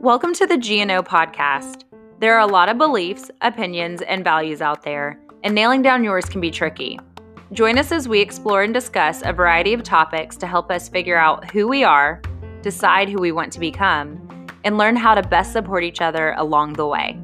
Welcome to the GNO podcast. There are a lot of beliefs, opinions, and values out there, and nailing down yours can be tricky. Join us as we explore and discuss a variety of topics to help us figure out who we are, decide who we want to become, and learn how to best support each other along the way.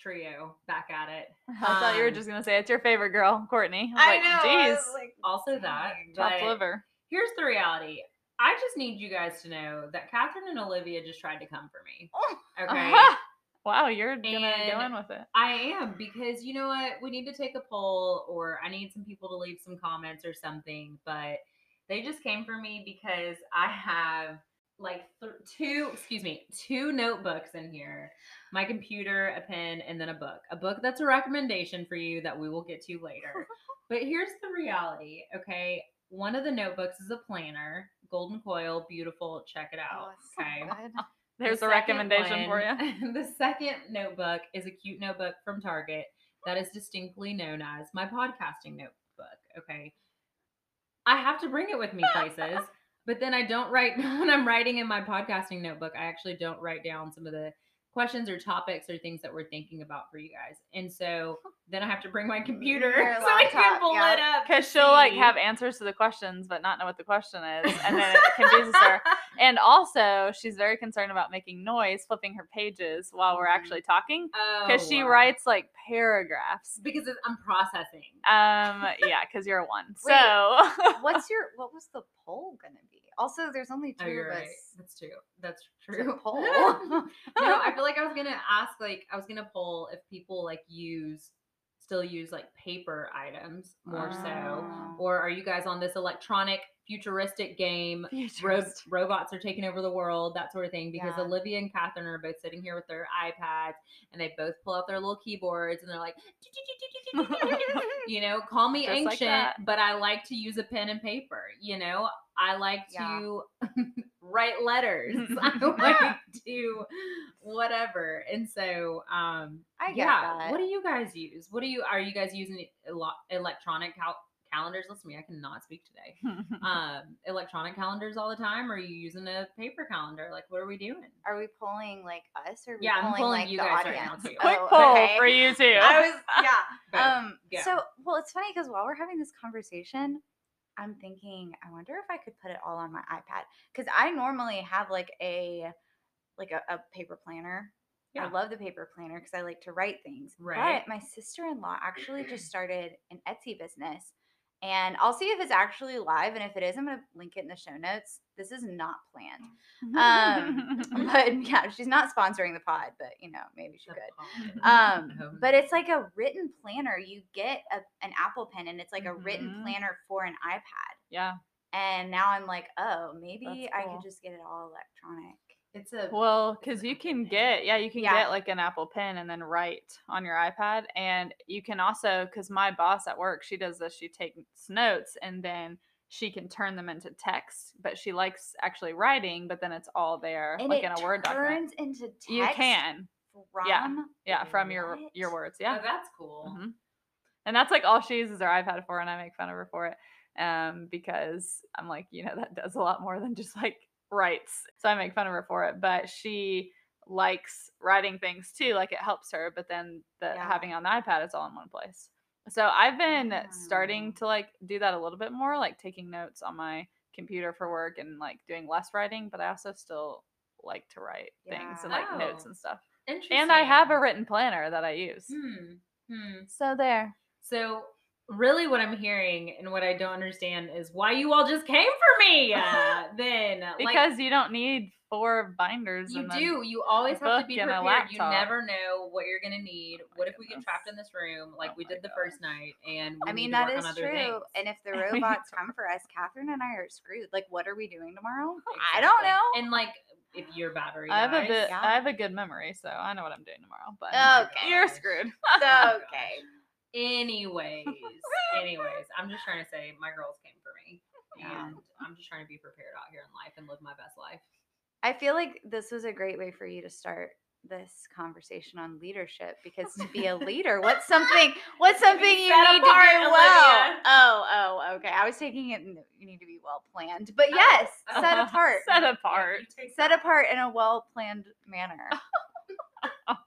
Trio back at it. I thought you were Um, just gonna say it's your favorite girl, Courtney. I, I was know. like, I was like, Also that, chopped but liver. here's the reality. I just need you guys to know that Catherine and Olivia just tried to come for me. Okay. wow, you're gonna go in with it. I am because you know what? We need to take a poll or I need some people to leave some comments or something. But they just came for me because I have like th- two, excuse me, two notebooks in here my computer, a pen, and then a book. A book that's a recommendation for you that we will get to later. but here's the reality, okay? One of the notebooks is a planner, golden coil, beautiful. Check it out. Oh, so okay. good. The There's a second recommendation for you. the second notebook is a cute notebook from Target that is distinctly known as my podcasting notebook. Okay. I have to bring it with me places, but then I don't write when I'm writing in my podcasting notebook, I actually don't write down some of the questions or topics or things that we're thinking about for you guys. And so then I have to bring my computer so I can laptop, pull yeah. it up. Because she'll like have answers to the questions, but not know what the question is, and then it confuses her. And also, she's very concerned about making noise, flipping her pages while we're Mhm. actually talking, because she Oh, writes like paragraphs. because I'm processing. Um, yeah, because you're a one. Wait, So What's your what was the poll gonna be? Also, there's only two Oh, of right. us. That's true. That's true. poll. no, I feel like I was gonna ask, like, I was gonna poll if people like use, still use like paper items more so, Oh. or are you guys on this electronic futuristic game? Ro- robots are taking over the world, that sort of thing. Because Yeah. Olivia and Catherine are both sitting here with their iPads, and they both pull out their little keyboards, and they're like, you know, call me Just ancient, but I like to use a pen and paper. You know, I like Yeah. to write letters. I like to whatever. And so, um, I yeah. that. What do you guys use? What do you are you guys using electronic cal- calendars? Listen to me, I cannot speak today. Um, electronic calendars all the time. Or are you using a paper calendar? Like, what are we doing? Are we polling like us or are we Yeah, I'm polling polling like you the guys right audience? now, too. Quick Oh, poll okay. for you too. I was yeah. Go. Um Go. so well it's funny because while we're having this conversation, I'm thinking, I wonder if I could put it all on my iPad. Because I normally have like a like a, a paper planner. Yeah. I love the paper planner because I like to write things. Right. But my sister-in-law actually just started an Etsy business. And I'll see if it's actually live. And if it is, I'm gonna link it in the show notes. This is not planned. Um, but yeah, she's not sponsoring the pod, but you know, maybe she could. Um, but it's like a written planner. You get a, an Apple Pen, and it's like a written Mhm. planner for an iPad. yeah. And now I'm like, oh, maybe That's I could just get it all electronic. It's a Well, because you can thing. get, yeah, you can Yeah. get like an Apple Pen and then write on your iPad. And you can also, because my boss at work, she does this, she takes notes and then she can turn them into text, but she likes actually writing, but then it's all there, And like it in a Word document. turns into text. You can, From Yeah. yeah, from your what? your words, Oh, yeah. that's cool. Mhm. And that's like all she uses her iPad for, and I make fun of her for it, um, because I'm like, you know, that does a lot more than just like writes. So I make fun of her for it, but she likes writing things too. Like it helps her, but then the Yeah. having on the iPad, it's all in one place. So I've been starting Mm. to like do that a little bit more, like taking notes on my computer for work and like doing less writing, but I also still like to write things and like notes Oh. and stuff. Interesting. And I have a written planner that I use. Hmm. Hmm. So there. So really, what I'm hearing and what I don't understand is why you all just came for me. Uh, then, like, Because you don't need four binders. you do. You always have to be prepared. You never know what you're gonna need. Oh What if we get trapped in this room like Oh we did the God. first night? And I mean, that is true. things? And if the robots come for us, Catherine and I are screwed. Like, what are we doing tomorrow? I don't know. And like, if your battery, I have a bit. Yeah. I have a good memory, so I know what I'm doing tomorrow. But Okay. you're screwed. gosh. okay. Anyways, anyways, I'm just trying to say my girls came for me, and I'm just trying to be prepared out here in life and live my best life. I feel like this was a great way for you to start this conversation on leadership because to be a leader, what's something what's something you need to do well? Olivia. Oh, oh, okay. I was taking it. You need to be well planned, but yes, set apart, Set apart. set apart in a well planned manner.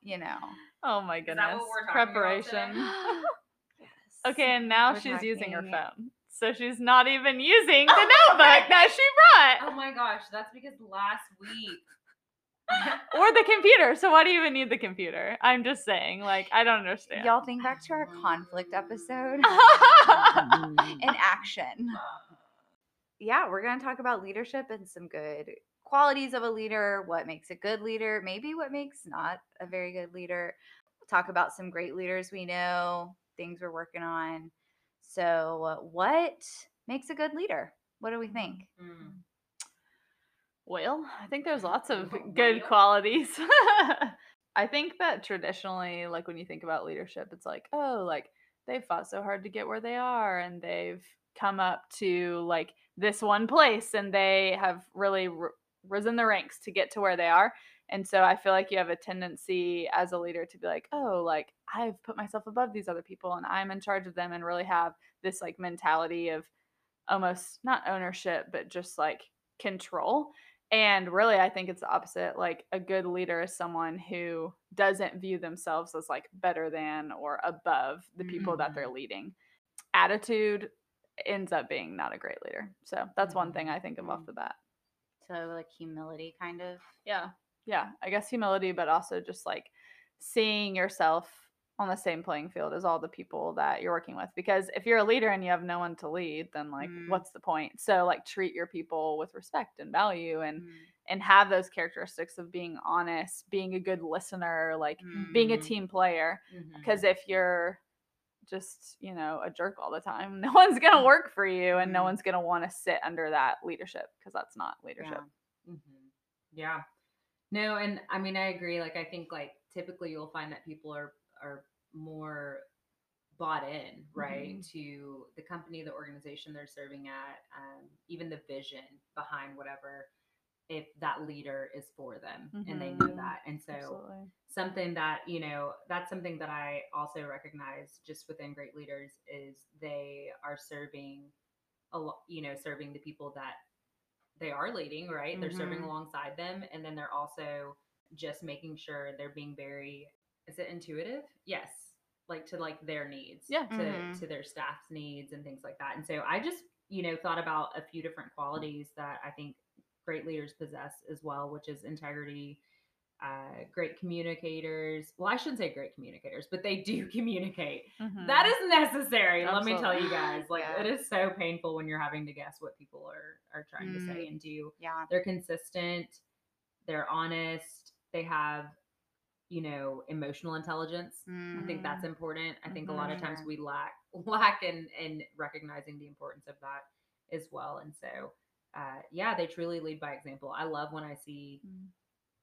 you know. Oh my that goodness. what we're talking about Preparation. Yes. Okay, and now We're she's using her phone. So she's not even using the notebook that she brought. Oh my gosh, that's because last week. Or the computer. So why do you even need the computer? I'm just saying, like, I don't understand. Y'all think back to our conflict episode in action. Yeah, we're going to talk about leadership and some good qualities of a leader, what makes a good leader, maybe what makes not a very good leader. We'll talk about some great leaders we know, things we're working on. So, what makes a good leader? What do we think? Mm. Well, I think there's lots of good qualities. I think that traditionally, like when you think about leadership, it's like, oh, like they've fought so hard to get where they are and they've come up to like this one place and they have really r- risen the ranks to get to where they are. And so I feel like you have a tendency as a leader to be like, oh, like I've put myself above these other people and I'm in charge of them and really have this like mentality of almost not ownership, but just like control. And really, I think it's the opposite. Like a good leader is someone who doesn't view themselves as like better than or above the people that they're leading. Attitude ends up being not a great leader. So that's one thing I think of off Mhm. the bat. So, like humility, kind of. Yeah. Yeah. I guess humility, but also just like seeing yourself on the same playing field as all the people that you're working with. Because if you're a leader and you have no one to lead, then like Mm. what's the point? So like treat your people with respect and value and Mm, and have those characteristics of being honest, being a good listener, like being a Mhm. team player. Because if you're just, you know, a jerk all the time, no one's going to work for you and no Mm. one's going to want to sit under that leadership because that's not leadership. Yeah. Mhm. Yeah. No, and I mean I agree. Like I think like typically you'll find that people are are more bought in, right, to the company, the organization they're serving at, um, even the vision behind whatever. If that leader is for them and they know Mhm. that, and so Absolutely. something that you know that's something that i also recognize just within great leaders is they are serving a lot you know serving the people that they are leading right they're serving Mhm. alongside them and then they're also just making sure they're being very is it intuitive yes like to like their needs Yeah. to Mhm. to their staff's needs and things like that and so i just you know thought about a few different qualities that i think great leaders possess as well which is integrity uh, great communicators. Well, I shouldn't say great communicators, but they do communicate. That mm-hmm. is necessary. Let me tell you guys. Like Yeah. it is so painful when you're having to guess what people are are trying to say mm. and do. Yeah. They're consistent. They're honest. They have, you know, emotional intelligence. I think that's mm. important. I think a lot of times mm-hmm. we lack lack in in recognizing the importance of that as well. And so, uh, yeah, they truly lead by example. I love when I see Mm.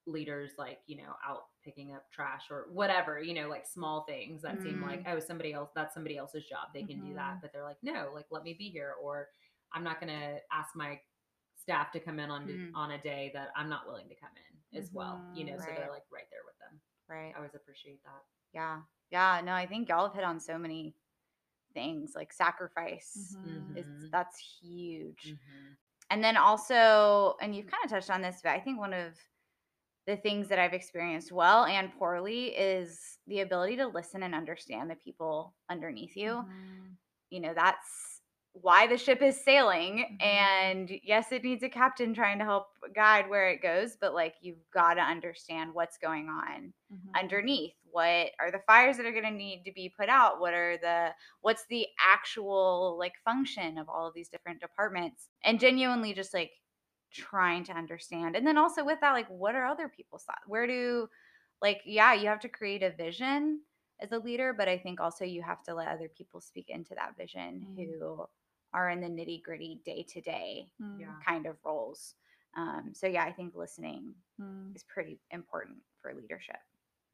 leaders like you know out picking up trash or whatever you know like small things that seem like oh somebody else that's somebody else's job they can do that Mhm. but they're like no like let me be here or i'm not going to ask my staff to come in on Mhm. on a day that i'm not willing to come in as well you know so they're like right there with them Right. i always appreciate that Yeah. Yeah. No, I think y'all have hit on so many things like sacrifice. Mhm. Is that's huge. Mhm. And then also, and you've kind of touched on this, but I think one of the things that I've experienced well and poorly is the ability to listen and understand the people underneath you. Mhm. You know, that's why the ship is sailing. Mhm. And yes, it needs a captain trying to help guide where it goes, but like you've got to understand what's going on Mhm. underneath what are the fires that are going to need to be put out what are the what's the actual like function of all of these different departments and genuinely just like trying to understand and then also with that like what are other people's thoughts where do like yeah you have to create a vision as a leader but i think also you have to let other people speak into that vision Mm. who are in the nitty gritty day to day Mm. kind of roles um, so yeah i think listening Mm. is pretty important for leadership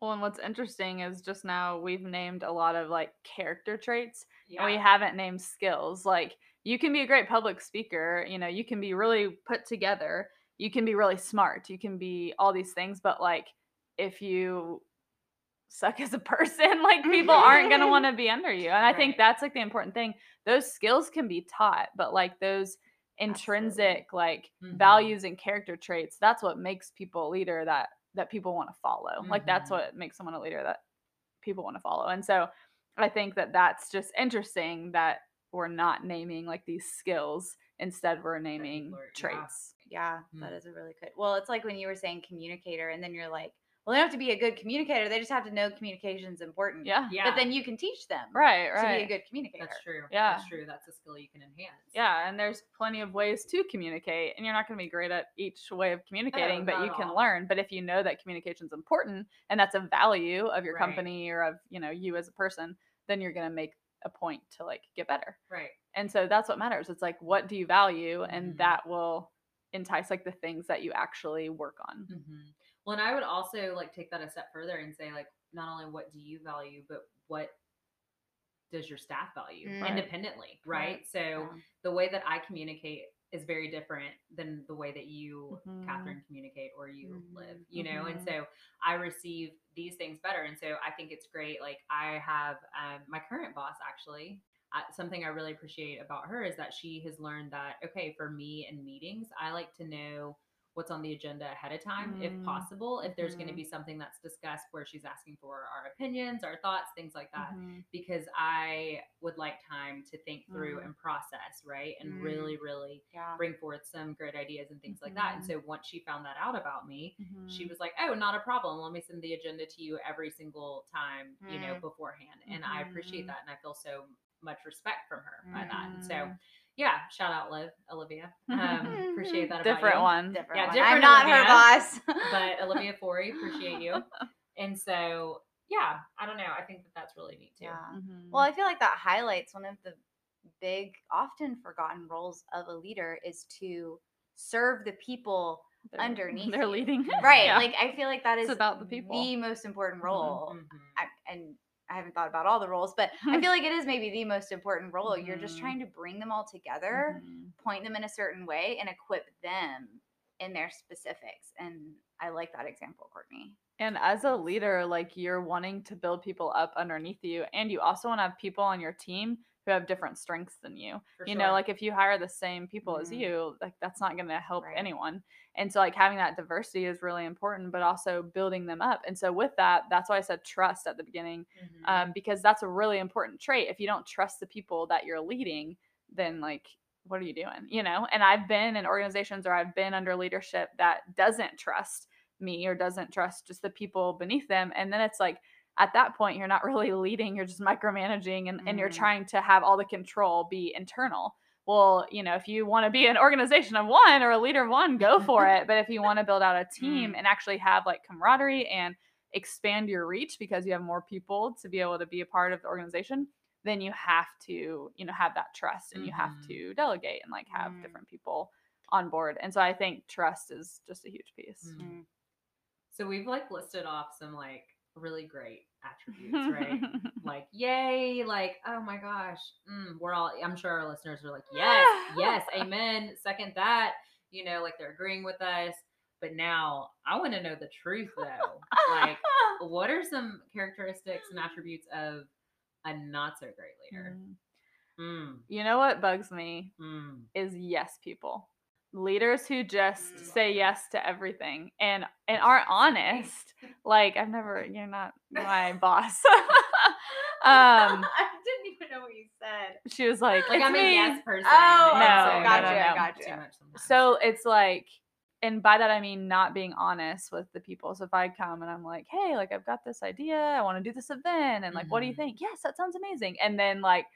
Well, and what's interesting is just now we've named a lot of like character traits and we haven't named skills. Like you can be a great public speaker, you know, you can be really put together, you can be really smart, you can be all these things, but like if you suck as a person, like people aren't going to want to be under you. And I think that's like the important thing. Those skills can be taught, but like those intrinsic like Mhm. values and character traits, that's what makes people a leader that that people want to follow. Like that's Mhm. what makes someone a leader that people want to follow. And so I think that that's just interesting that we're not naming like these skills instead we're naming are- yeah. traits. Yeah, that Mm. is a really good. Well, it's like when you were saying communicator, and then you're like, well, they don't have to be a good communicator. They just have to know communication's important. Yeah. Yeah. But then you can teach them Right, Right. to right. be a good communicator. That's true. Yeah. That's true. That's a skill you can enhance. Yeah, and there's plenty of ways to communicate, and you're not going to be great at each way of communicating, but you can all. learn. But if you know that communication's important and that's a value of your Right. company or of you know you as a person, then you're going to make a point to like get better. Right. And so that's what matters. It's like what do you value, and Mhm. that will entice like the things that you actually work on. hmm Well, and I would also like take that a step further and say, like, not only what do you value, but what does your staff value Mm. Right. independently, right? So Yeah. the way that I communicate is very different than the way that you, Mhm. Catherine, communicate or you live, Mhm. you know? And Mhm. so I receive these things better. And so I think it's great. Like, I have um, my current boss actually. Uh, something I really appreciate about her is that she has learned that, okay, for me in meetings, I like to know what's on the agenda ahead of time, if Mm. possible. If there's going to be something that's discussed where she's asking for our opinions, our thoughts, things like that Mhm. because I would like time to think through Mm. and process, right? And Mm. really, really Yeah. bring forth some great ideas and things like that. And so once she found that out about me, she Mhm. was like, "Oh, not a problem. Let me send the agenda to you every single time, you know, Mm. beforehand." And I appreciate that, and I feel so much respect from her by that. And so. Yeah, shout out, Liv, Olivia. Um, appreciate that. About different you. one. Different Yeah, one. different I'm not her boss. but Olivia Forey, appreciate you. And so, yeah, I don't know. I think that that's really neat too. yeah. Mhm. Well, I feel like that highlights one of the big, often forgotten roles of a leader is to serve the people They're- underneath They're you. leading. right. Yeah. Like I feel like that is It's about the people. the most important Mhm. role. Mhm. I, and I haven't thought about all the roles, but I feel like it is maybe the most important role. You're just Mhm. trying to bring them all together, Mhm. point them in a certain way, and equip them in their specifics. And I like that example, Courtney. And as a leader, like you're wanting to build people up underneath you, and you also want to have people on your team who have different strengths than you. For you know, like if you hire the same people as Mhm. you, like that's not going to help Right. anyone. And so, like having that diversity is really important, but also building them up. And so, with that, that's why I said trust at the beginning, Mhm. um, because that's a really important trait. If you don't trust the people that you're leading, then like what are you doing? You know. And I've been in organizations or I've been under leadership that doesn't trust me or doesn't trust just the people beneath them, and then it's like at that point you're not really leading you're just micromanaging and, and you're Mhm. trying to have all the control be internal well you know if you want to be an organization of one or a leader of one go for it but if you want to build out a team Mm. and actually have like camaraderie and expand your reach because you have more people to be able to be a part of the organization then you have to you know have that trust and you have Mhm. to delegate and like have Mm. different people on board and so i think trust is just a huge piece Mm. Mm. So we've like listed off some like really great attributes, right? Like, yay, like, oh my gosh. Mm, we're all, I'm sure our listeners are like, yes, yes, amen. Second that, you know, like they're agreeing with us. But now I want to know the truth though. like, what are some characteristics and attributes of a not so great leader? Mm. Mm, You know what bugs me mm. is yes people. Leaders who just Mm. say yes to everything and and aren't honest. Like I've never you're not my boss. um I didn't even know what you said. she was like, Like, "It's I'm a me." yes person. Oh, and no, so gotcha, I don't gotcha. too much sometimes. So it's like and by that I mean not being honest with the people. So if I come and I'm like, "Hey, like I've got this idea. I want to do this event and like what do you Mhm. think?" "Yes, that sounds amazing." And then like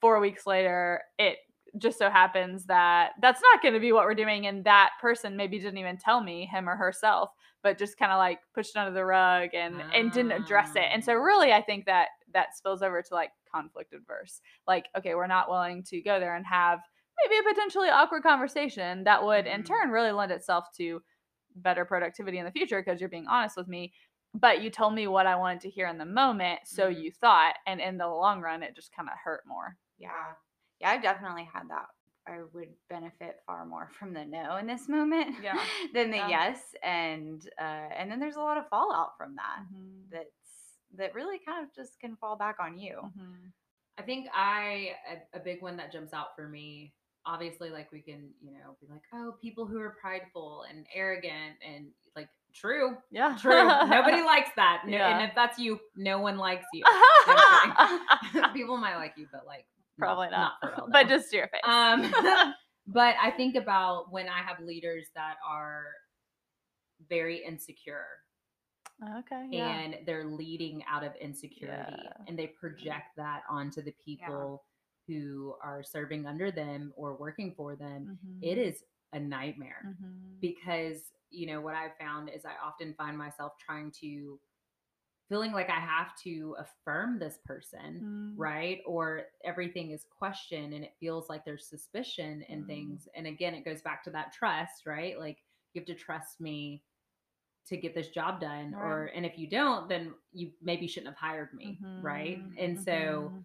4 weeks later, it just so happens that that's not going to be what we're doing and that person maybe didn't even tell me him or herself but just kind of like pushed under the rug and and didn't address it and so Ah. really i think that that spills over to like conflict adverse like okay we're not willing to go there and have maybe a potentially awkward conversation that would in Mhm. turn really lend itself to better productivity in the future because you're being honest with me but you told me what i wanted to hear in the moment so Mhm. you thought and in the long run it just kind of hurt more Yeah. Yeah, I've definitely had that I would benefit far more from the no in this moment Yeah. than the Yeah. yes, and uh, and then there's a lot of fallout from that. Mhm. That's that really kind of just can fall back on you. Mhm. I think I a, a big one that jumps out for me. Obviously, like we can, you know, be like, oh, people who are prideful and arrogant and like true, Yeah. true. Nobody likes that. No- Yeah. And if that's you, no one likes you. people might like you, but like no- Probably not. for real, but just to your face. Um, but I think about when I have leaders that are very insecure okay. Yeah. and they're leading out of insecurity Yeah. and they project that onto the people who are serving under them or working for them. It Mhm. is a nightmare Mhm. because, you know, what I've found is I often find myself trying to feeling like I have to affirm this person Mm. right? Or everything is questioned and it feels like there's suspicion and Mhm. things. And again, it goes back to that trust, right? Like you have to trust me to get this job done. Or and if you don't, then you maybe shouldn't have hired me, right? Mhm. And so, Mhm.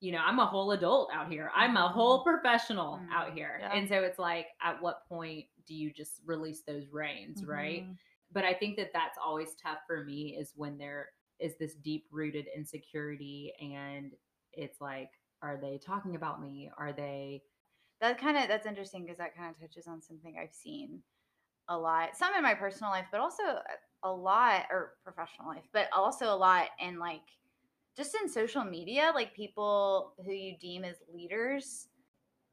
you know, I'm a whole adult out here. I'm a whole professional Mhm. out here. Yeah. And so it's like at what point do you just release those reins, right? Mhm. but I think that that's always tough for me is when there is this deep rooted insecurity and it's like are they talking about me are they that kind of that's interesting because that kind of touches on something I've seen a lot, some in my personal life, but also a- a lot or professional life, but also a lot in like just in social media, like people who you deem as leaders,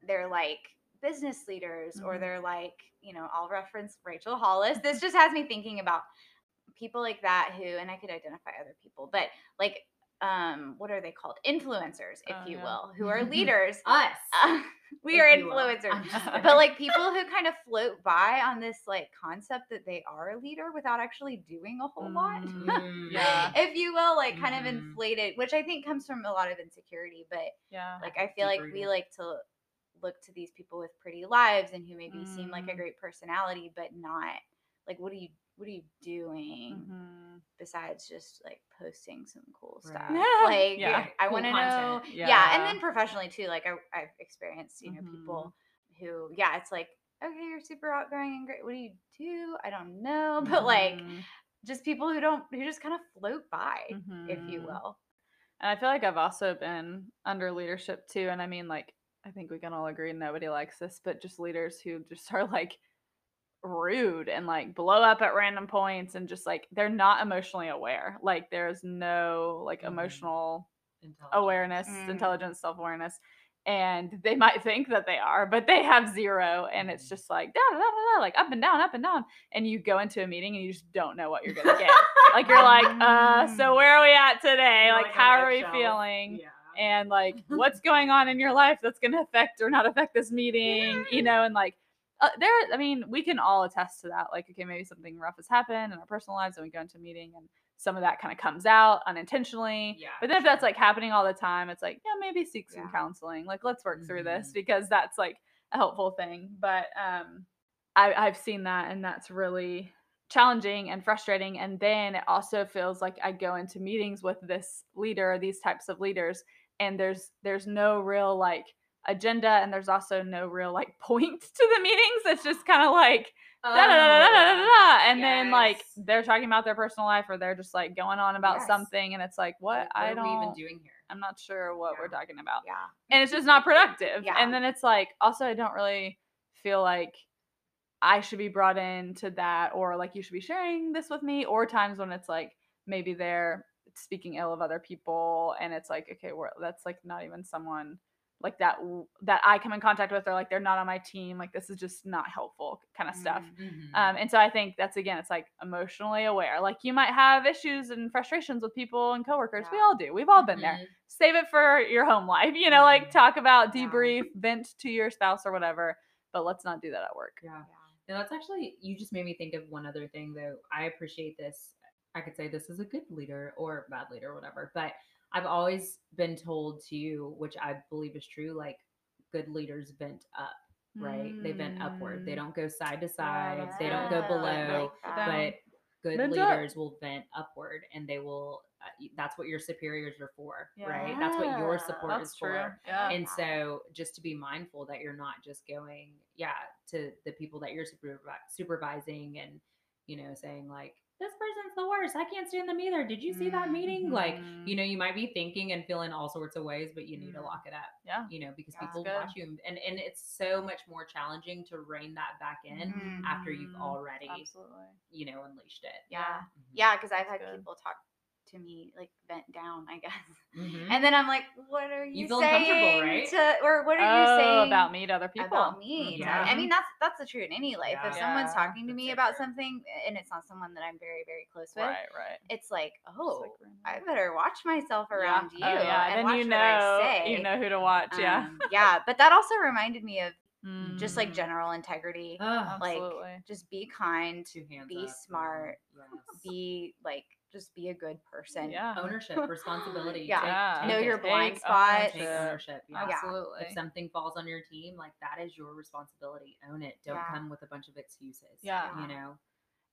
they're like business leaders or Mhm. they're like, you know, I'll reference Rachel Hollis. This just has me thinking about people like that who and I could identify other people, but like um what are they called? Influencers, if Oh, you yeah. will, who are leaders. us Uh, we are influencers I'm just kidding. but like people who kind of float by on this like concept that they are a leader without actually doing a whole lot Mm, yeah. if you will like kind of Mhm. inflated which i think comes from a lot of insecurity but Yeah. like i feel like we like to look to these people with pretty lives and who maybe seem like a Mm. great personality but not like what are you what are you doing Mhm. besides just like posting some cool Right. stuff Yeah. like Yeah. i Cool want to know content. yeah. and then professionally too like I, i've experienced you know people who yeah it's like okay you're super outgoing and great what do you do i don't know but like Mhm. just people who don't who just kind of float by if you Mhm. will And I feel like I've also been under leadership too. And I mean, like, I think we can all agree nobody likes this, but just leaders who just are like rude and like blow up at random points and just like they're not emotionally aware. Like, there's no like Mhm. emotional Intelligence. awareness, Mm. intelligence, self awareness. And they might think that they are, but they have zero. And it's just like, da, da, da, da, like up and down, up and down. And you go into a meeting and you just don't know what you're going to get. like, you're like, uh, so Mm. where are we at today? Like, like, how are we feeling? yeah And like, what's going on in your life that's going to affect or not affect this meeting? You know, and like, uh, there, I mean, we can all attest to that. Like, okay, maybe something rough has happened in our personal lives and we go into a meeting and some of that kind of comes out unintentionally. yeah But then if that's like happening all the time, it's like, yeah, maybe seek some Yeah. counseling. Like, let's work through this Mhm. because that's like a helpful thing. But um I, I've seen that and that's really challenging and frustrating. And then it also feels like I go into meetings with this leader, these types of leaders, and there's there's no real like agenda and there's also no real like point to the meetings. It's just kind of like da da da. And then like they're talking about their personal life or they're just like going on about Yes. something and it's like what, Like, I are don't we even doing here I'm not sure what we're talking about. yeah And it's just not productive. Yeah. And then it's like also I don't really feel like I should be brought into that or like you should be sharing this with me or times when it's like maybe they're speaking ill of other people and it's like okay we're, that's like not even someone like that that I come in contact with are like they're not on my team like this is just not helpful kind of stuff. Mm. Mhm. Um, and so I think that's again, it's like emotionally aware. Like you might have issues and frustrations with people and coworkers. We all do. We've all been there. Mhm. Save it for your home life. You know, like Mhm. talk about Yeah. debrief, vent to your spouse or whatever. But let's not do that at work. yeah yeah that's actually you just made me think of one other thing though. I appreciate this. I could say this is a good leader or bad leader, or whatever. But I've always been told to, which I believe is true, like good leaders vent up, right? They vent upward. They Mm. don't go side to side. that's they don't go below. like but good Vent up. leaders will vent upward and they will uh, that's what your superiors are for, right? That's what your support That's is true. for. Yeah. And so just to be mindful that you're not just going, yeah, to the people that you're supervi- supervising and, you know, saying like, this person's the worst. I can't stand them either. Did you see that meeting? Like, you know, you might be thinking and feeling all sorts of ways, but you need to Mhm. lock it up, Yeah. you know, because Yeah. people watch you and, and, it's so much more challenging to rein that back in Mhm. after you've Mhm. already, Absolutely. you know, unleashed it. Yeah. Yeah, because I've That's had good. people talk to me like bent down, I guess. And then I'm like, what are you, You feel uncomfortable, saying right? to or what are you Oh, saying about me to other people. about me? Yeah. I mean, that's that's the truth in any life. If someone's talking to me about true. something and it's not someone that I'm very, very close with, Right, right. it's like, Just oh, like. I better watch myself around you. Oh, yeah. And Then watch you what know I say. you know who to watch. yeah. Um, yeah. But that also reminded me of just like Mm. general integrity. Ugh, like, Absolutely. Just be kind, two hands be up. smart, Yes. be like just be a good person. yeah. ownership, responsibility. Yeah. Take- Yeah. take Know it. your Take blind spots. Take ownership. ownership. Yeah. Yeah. Absolutely. If something falls on your team, like that is your responsibility. Own it. Don't Yeah. come with a bunch of excuses. Yeah. You know.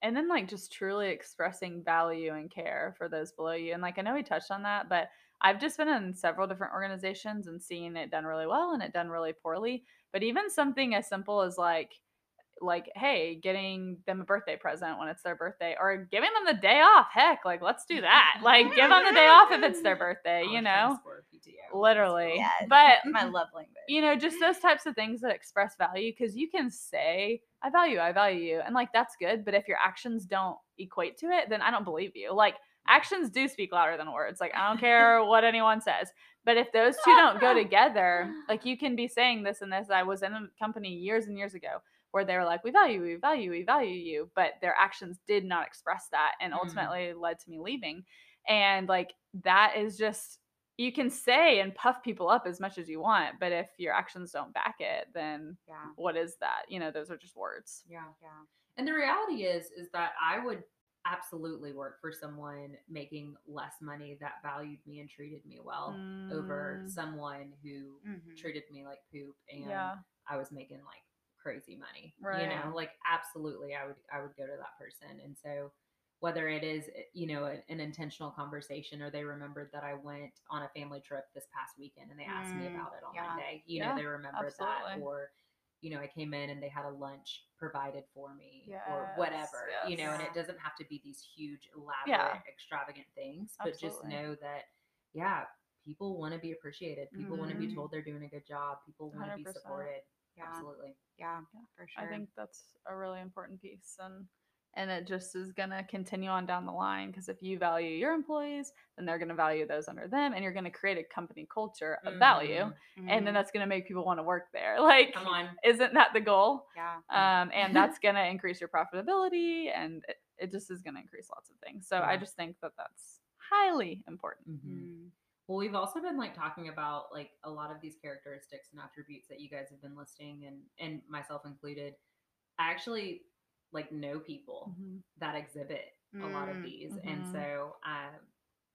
and then like just truly expressing value and care for those below you and like i know we touched on that but i've just been in several different organizations and seen it done really well and it done really poorly but even something as simple as like like hey getting them a birthday present when it's their birthday or giving them the day off heck like let's do that like give them the day off if it's their birthday you was trying to know literally Yes. but My love language. you know just those types of things that express value because you can say i value i value you and like that's good but if your actions don't equate to it then i don't believe you like actions do speak louder than words like i don't care what anyone says but if those two don't go together like you can be saying this and this i was in a company years and years ago where they were like we value we value we value you but their actions did not express that and Mm. ultimately led to me leaving and like that is just you can say and puff people up as much as you want, but if your actions don't back it, then Yeah. what is that? You know, those are just words. Yeah. Yeah. And the reality is, is that I would absolutely work for someone making less money that valued me and treated me well over Mm, someone who Mhm. treated me like poop and yeah, I was making like crazy money. You know, like absolutely I would I would go to that person. And so whether it is eh, you know an, an intentional conversation or they remembered that I went on a family trip this past weekend and they asked me Mm, about it on yeah. Monday. You Yeah, know, they remembered that absolutely. or you know, I came in and they had a lunch provided for me or whatever, Yes, you know, and it doesn't have to be these huge, elaborate, Yeah. extravagant things, but just know that, yeah, people want to be appreciated. People want to be told they're doing a good job. People want to be supported. Yeah. Absolutely. Yeah. Yeah. For sure. I think that's a really important piece, and and it just is gonna continue on down the line because if you value your employees, then they're gonna value those under them, and you're gonna create a company culture of value, Mhm. and then Mhm. that's gonna make people want to work there. Like, Come on. isn't that the goal? yeah. um, and that's going to increase your profitability and it, it just is going to increase lots of things so i just think that that's highly important Mhm. Well, we've also been like talking about like a lot of these characteristics and attributes that you guys have been listing, and and myself included. I actually like know people that exhibit a lot of Mm, these, and mhm. so um,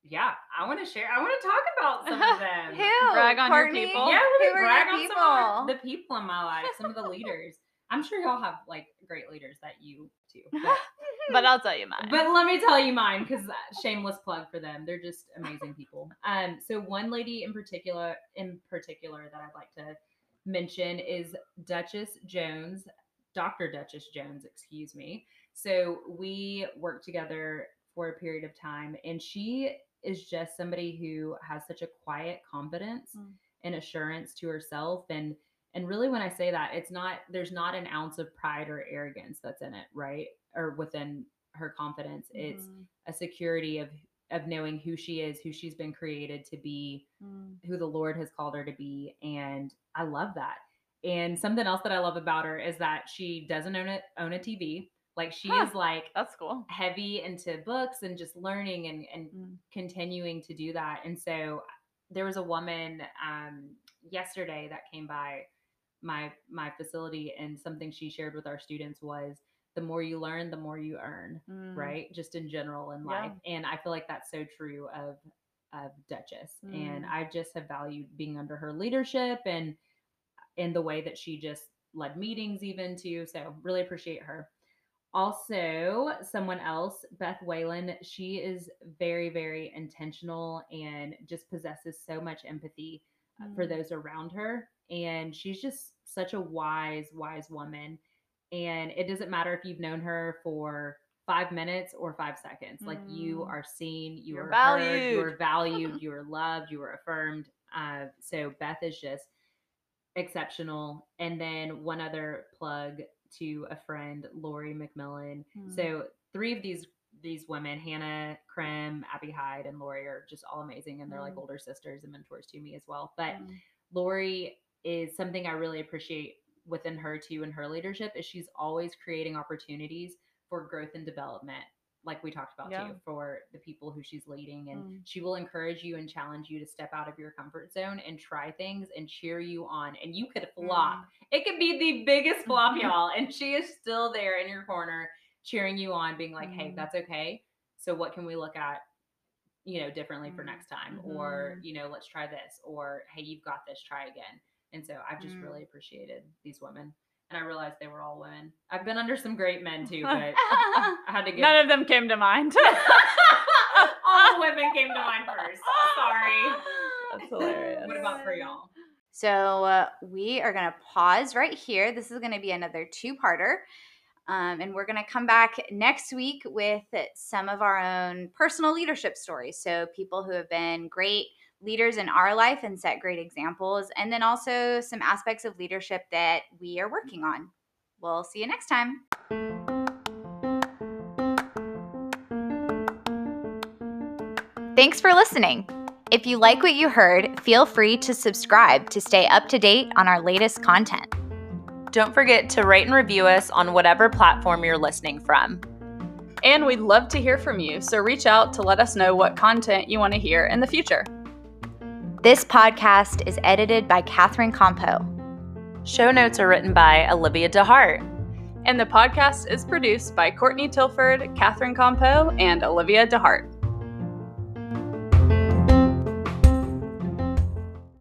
yeah, I want to share. I want to talk about some of them. Who? Brag on your people? Yeah, Who let me brag on people? some of the people in my life, some of the leaders. I'm sure y'all have like great leaders that you too. But, but i'll tell you mine but let me tell you mine because shameless plug for them. They're just amazing people. Um, so one lady in particular, in particular, that I'd like to mention is Duchess Jones, Dr. Duchess Jones, excuse me. So we worked together for a period of time, and she is just somebody who has such a quiet confidence Mm. and assurance to herself and and really when i say that it's not there's not an ounce of pride or arrogance that's in it right or within her confidence it's Mhm. a security of of knowing who she is who she's been created to be Mm. who the lord has called her to be and i love that and something else that i love about her is that she doesn't own a own a tv like she Huh. is like that's cool heavy into books and just learning and, and Mm. continuing to do that. And so there was a woman um, yesterday that came by my my facility, and something she shared with our students was the more you learn, the more you earn, Mm. right? Just in general in Yeah. life. And I feel like that's so true of of Duchess. And Mm. I just have valued being under her leadership and in the way that she just led meetings even too. So really appreciate her. Also, someone else, Beth Whalen, she is very, very intentional and just possesses so much empathy uh, for Mm. those around her. And she's just such a wise, wise woman. And it doesn't matter if you've known her for five minutes or five seconds. Like you Mm. are seen, you You're are heard, you are valued. valued, you are loved, you are affirmed. Uh, so Beth is just exceptional. And then one other plug to a friend, Lori McMillan. Mm. So three of these these women, Hannah Krim, Abby Hyde, and Lori are just all amazing and they're like Mm. older sisters and mentors to me as well. But Mm. Lori is something I really appreciate within her too in her leadership is she's always creating opportunities for growth and development like we talked about Yeah. too for the people who she's leading and Mm. she will encourage you and challenge you to step out of your comfort zone and try things and cheer you on and you could flop Mm. it could be the biggest flop y'all and she is still there in your corner cheering you on being like hey Mm. that's okay so what can we look at you know differently for Mm. next time or Mhm. you know let's try this or hey you've got this try again and so i've just Mm. really appreciated these women and i realized they were all women i've been under some great men too but i had to get None of them came to mind. all women came to mind first sorry That's hilarious. what about for y'all So uh, we are going to pause right here. This is going to be another two-parter. Um, and we're going to come back next week with some of our own personal leadership stories. So, people who have been great leaders in our life and set great examples, and then also some aspects of leadership that we are working on. We'll see you next time. Thanks for listening. If you like what you heard, feel free to subscribe to stay up to date on our latest content. don't forget to rate and review us on whatever platform you're listening from And we'd love to hear from you, so reach out to let us know what content you want to hear in the future. This podcast is edited by Catherine Compo. show notes are written by olivia dehart And the podcast is produced by Courtney Tilford, Catherine Compo, and Olivia DeHart.